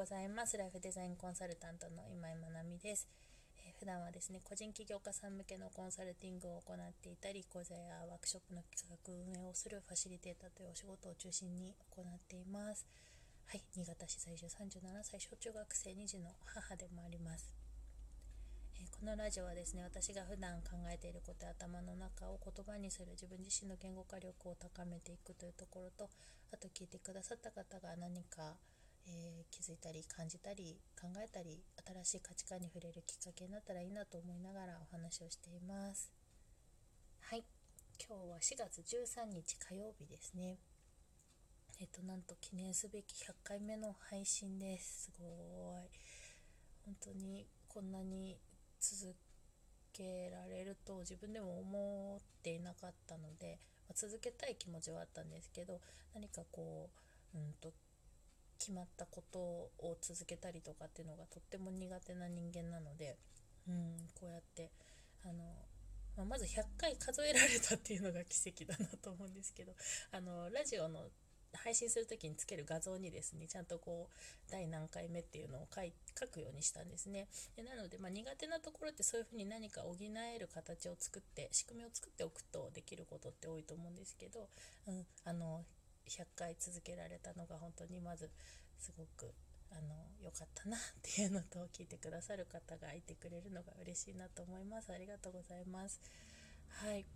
ございます。ライフデザインコンサルタントの今井まなみです。えー、普段はですね、個人起業家さん向けのコンサルティングを行っていたり、講座やワークショップの企画運営をするファシリテーターというお仕事を中心に行っています。はい、新潟市在住37歳、小中学生2児の母でもあります。えー、このラジオはですね、私が普段考えていることや頭の中を言葉にする自分自身の言語化力を高めていくというところと、あと聞いてくださった方が何かえー、気づいたり感じたり考えたり新しい価値観に触れるきっかけになったらいいなと思いながらお話をしています。はい。今日は4月13日火曜日ですね。えっ、となんと記念すべき100回目の配信です。すごい。本当にこんなに続けられると自分でも思っていなかったので、まあ、続けたい気持ちはあったんですけど何かこううんと決まったことを続けたりとかっていうのがとっても苦手な人間なので、うん、こうやってあの、まあ、まず100回数えられたっていうのが奇跡だなと思うんですけどあのラジオの配信する時につける画像にですねちゃんとこう第何回目っていうのを書い書くようにしたんですね。でなので、まあ、苦手なところってそういうふうに何か補える形を作って仕組みを作っておくとできることって多いと思うんですけど、うん、あの100回続けられたのが本当にまずすごくあの良かったなっていうのと聞いてくださる方がいてくれるのが嬉しいなと思います。ありがとうございます。はい。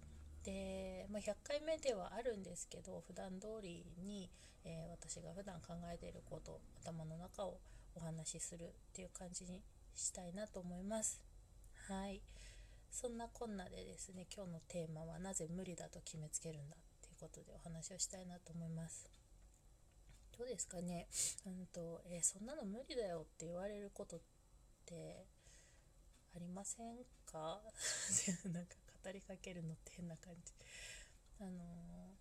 で、まあ、100回目ではあるんですけど普段通りに、えー、私が普段考えていること頭の中をお話しするっていう感じにしたいなと思います。はい。そんなこんなでですね今日のテーマはなぜ無理だと決めつけるんだことでお話をしたいなと思います。どうですかね、うんとえー、そんなの無理だよって言われることってありませんか？なんか語りかけるのって変な感じ。あの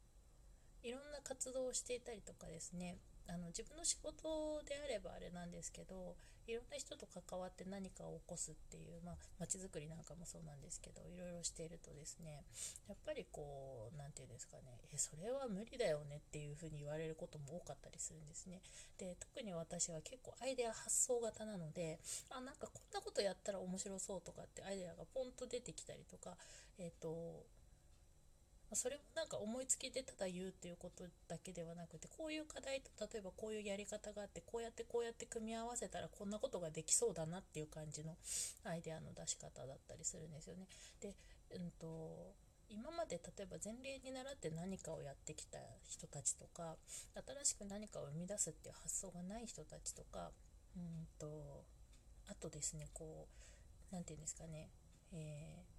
ー、いろんな活動をしていたりとかですねあの自分の仕事であればあれなんですけどいろんな人と関わって何かを起こすっていうまあ、づくりなんかもそうなんですけどいろいろしているとですねやっぱりこう何て言うんですかねえそれは無理だよねっていうふうに言われることも多かったりするんですね。で特に私は結構アイデア発想型なのであなんかこんなことやったら面白そうとかってアイデアがポンと出てきたりとかえっ、ー、とそれもなんか思いつきでただ言うっていうことだけではなくてこういう課題と例えばこういうやり方があってこうやってこうやって組み合わせたらこんなことができそうだなっていう感じのアイデアの出し方だったりするんですよね。で、うんと今まで例えば前例に倣って何かをやってきた人たちとか新しく何かを生み出すっていう発想がない人たちとかうんとあとですねこう何て言うんですかね、えー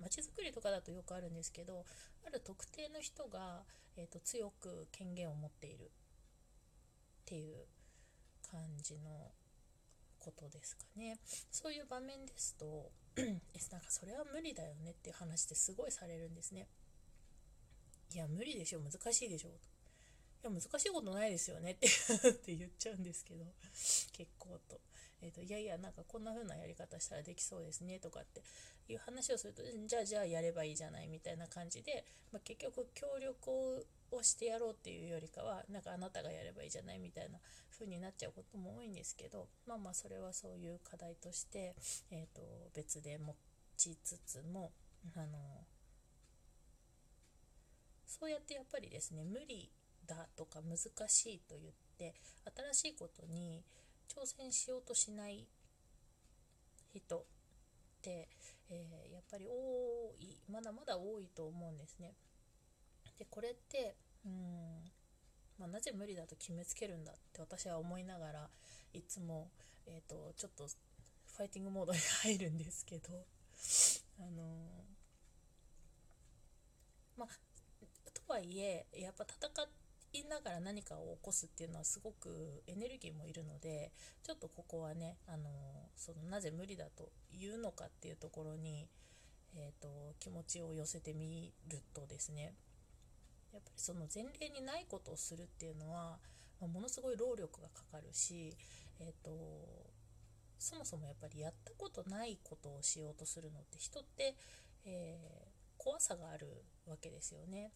まちづくりとかだとよくあるんですけどある特定の人が、えーと、強く権限を持っているっていう感じのことですかね。そういう場面ですと なんかそれは無理だよねっていう話ってすごいされるんですね。いや無理でしょ難しいでしょ。いや難しいことないですよねって って言っちゃうんですけど結構と。えーと、いやいやなんかこんな風なやり方したらできそうですねとかっていう話をするとじゃあじゃあやればいいじゃないみたいな感じで、まあ、結局協力をしてやろうっていうよりかはなんかあなたがやればいいじゃないみたいな風になっちゃうことも多いんですけどまあまあそれはそういう課題として、えーと、別で持ちつつもあのそうやってやっぱりですね無理だとか難しいと言って新しいことに挑戦しようとしない人って、えー、やっぱり多いまだまだ多いと思うんですね。でこれってうん、まあ、なぜ無理だと決めつけるんだって私は思いながらいつも、えーと、ちょっとファイティングモードに入るんですけど あのー、まあとはいえやっぱ戦っていながら何かを起こすっていうのはすごくエネルギーもいるのでちょっとここはねあのそのなぜ無理だと言うのかっていうところに、えーと、気持ちを寄せてみるとですねやっぱりその前例にないことをするっていうのは、まあ、ものすごい労力がかかるし、えーと、そもそもやっぱりやったことないことをしようとするのって人って、えー、怖さがあるわけですよね。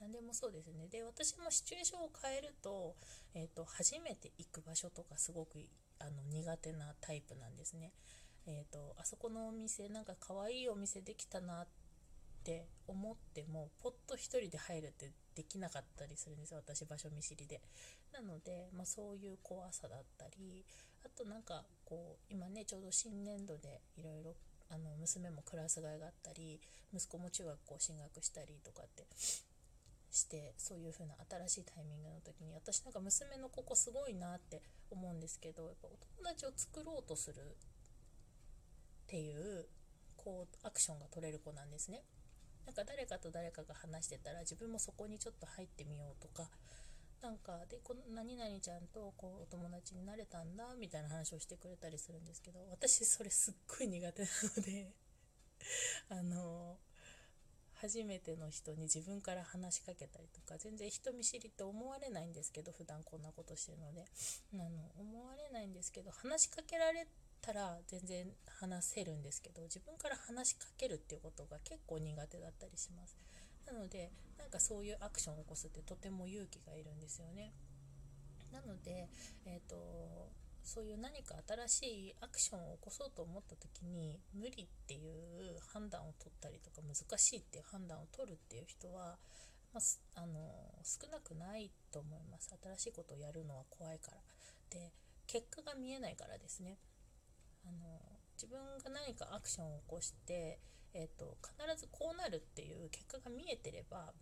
何でもそうですねで私もシチュエーションを変えると,、えーと、初めて行く場所とかすごくあの苦手なタイプなんですね。えーと、あそこのお店なんか可愛いお店できたなって思ってもポッと1人で入るってできなかったりするんですよ私場所見知りで。なので、まあ、そういう怖さだったりあとなんかこう今ねちょうど新年度でいろいろあの娘もクラス替えがあったり息子も中学校進学したりとかってしてそういう風な新しいタイミングの時に私なんか娘のここすごいなって思うんですけどやっぱお友達を作ろうとするっていうこうアクションが取れる子なんですね。なんか誰かと誰かが話してたら自分もそこにちょっと入ってみようとかなんかでこの何々ちゃんとこうお友達になれたんだみたいな話をしてくれたりするんですけど私それすっごい苦手なのであの初めての人に自分から話しかけたりとか全然人見知りって思われないんですけど普段こんなことしてるのであの思われないんですけど話しかけられたら全然話せるんですけど自分から話しかけるっていうことが結構苦手だったりします。なのでなんかそういうアクションを起こすってとても勇気がいるんですよねなので、えーと、そういう何か新しいアクションを起こそうと思った時に無理っていう判断を取ったりとか難しいっていう判断を取るっていう人は、まあ、あの少なくないと思います。新しいことをやるのは怖いから。で結果が見えないからですね。あの自分が何かアクションを起こしてえーと、必ずこうなるっていう結果が見えてれば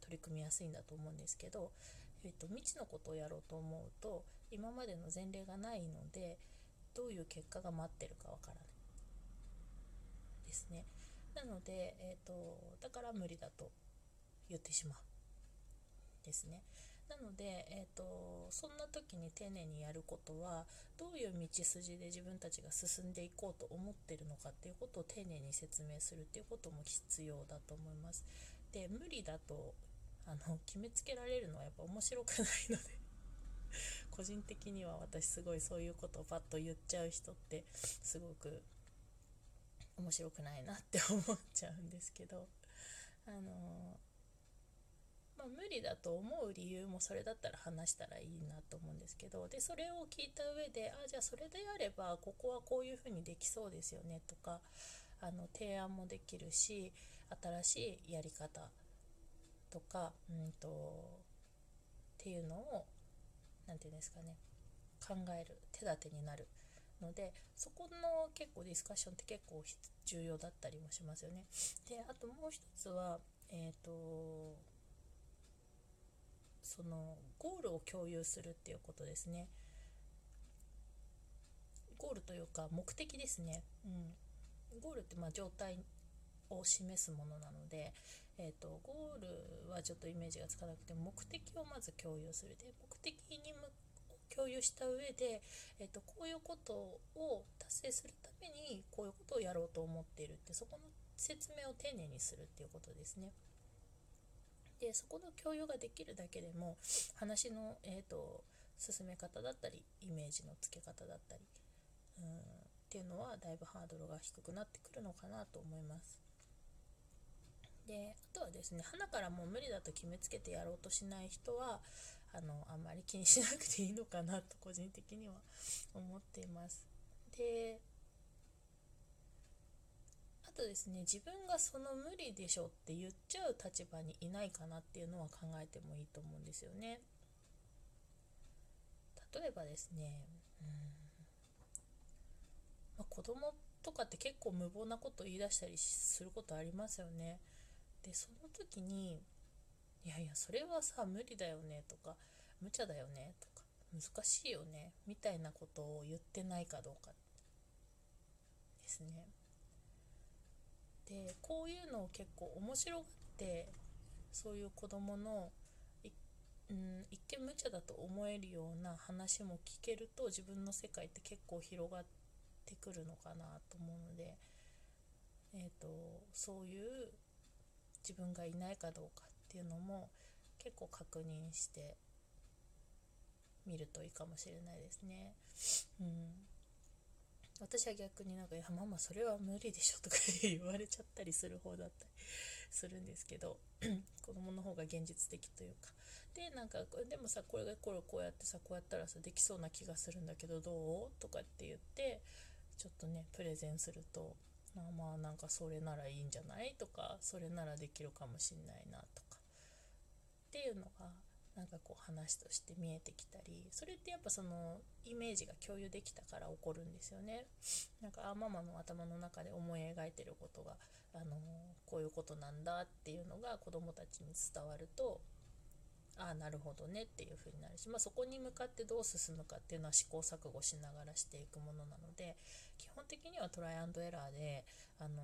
取り組みやすいんだと思うんですけど、えーと、未知のことをやろうと思うと今までの前例がないのでどういう結果が待ってるかわからないですねなので、えーとだから無理だと言ってしまうですねなので、えーと、そんな時に丁寧にやることはどういう道筋で自分たちが進んでいこうと思ってるのかっていうことを丁寧に説明するっていうことも必要だと思います。で無理だとあの決めつけられるのはやっぱ面白くないので個人的には私すごいそういうことをパッと言っちゃう人ってすごく面白くないなって思っちゃうんですけどあのまあ、無理だと思う理由もそれだったら話したらいいなと思うんですけどでそれを聞いた上でああじゃあそれであればここはこういうふうにできそうですよねとかあの提案もできるし新しいやり方とか、うんと、っていうのを何て言うんですかね考える手立てになるのでそこの結構ディスカッションって結構重要だったりもしますよね。であともう一つはえっ、ー、とそのゴールを共有するっていうことですね。ゴールというか目的ですね、うん、ゴールってまあ状態を示すものなので、えーと、ゴールはちょっとイメージがつかなくて目的をまず共有するで目的に共有した上で、えーと、こういうことを達成するためにこういうことをやろうと思っているってそこの説明を丁寧にするっていうことですね。でそこの共有ができるだけでも話の、えーと、進め方だったりイメージのつけ方だったりうんっていうのはだいぶハードルが低くなってくるのかなと思います。であとはですね花からもう無理だと決めつけてやろうとしない人はあのあんまり気にしなくていいのかなと個人的には思っています。であとですね自分がその無理でしょって言っちゃう立場にいないかなっていうのは考えてもいいと思うんですよね。例えばですね、うんまあ、子供とかって結構無謀なこと言い出したりすることありますよね。でその時に「いやいやそれはさ無理だよね」とか「無茶だよね」とか「難しいよね」みたいなことを言ってないかどうかですね。でこういうのを結構面白がってそういう子供のうん、一見無茶だと思えるような話も聞けると自分の世界って結構広がってくるのかなと思うので、えーと、そういう自分がいないかどうかっていうのも結構確認してみるといいかもしれないですね。うん。私は逆になんか「いやママそれは無理でしょ」とか言われちゃったりする方だったりするんですけど 子供の方が現実的というか。でなんかでもさこれがこれこうやってさこうやったらさできそうな気がするんだけどどう？とかって言ってちょっとねプレゼンするとまあなんかそれならいいんじゃないとかそれならできるかもしんないなとかっていうのがなんかこう話として見えてきたりそれってやっぱそのイメージが共有できたから起こるんですよね。なんかあママの頭の中で思い描いてることが、あのこういうことなんだっていうのが子どもたちに伝わるとああなるほどねっていう風になるし、まあ、そこに向かってどう進むかっていうのは試行錯誤しながらしていくものなので基本的にはトライアンドエラーで、あの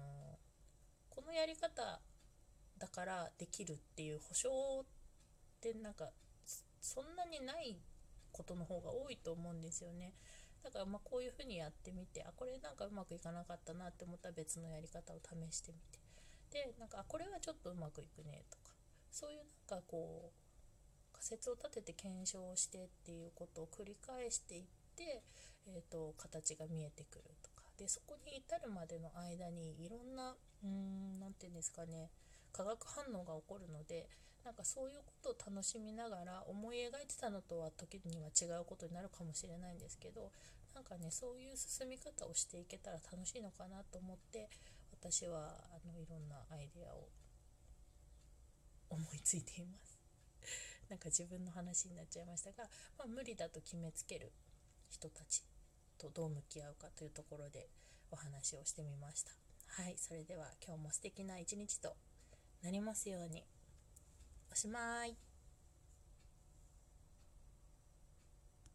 このやり方だからできるっていう保証ってなんかそんなにないことの方が多いと思うんですよね。だからまあこういうふうにやってみてあこれなんかうまくいかなかったなって思ったら別のやり方を試してみてでなんかこれはちょっとうまくいくねとかそういうなんかこう仮説を立てて検証してっていうことを繰り返していって、えーと、形が見えてくるとか。でそこに至るまでの間にいろんな何て言うんですかね化学反応が起こるのでなんかそういうことを楽しみながら思い描いてたのとは時には違うことになるかもしれないんですけどなんかねそういう進み方をしていけたら楽しいのかなと思って私はあのいろんなアイデアを思いついています。なんか自分の話になっちゃいましたが、まあ、無理だと決めつける人たちとどう向き合うかというところでお話をしてみました。はいそれでは今日も素敵な一日となりますように。おしまい。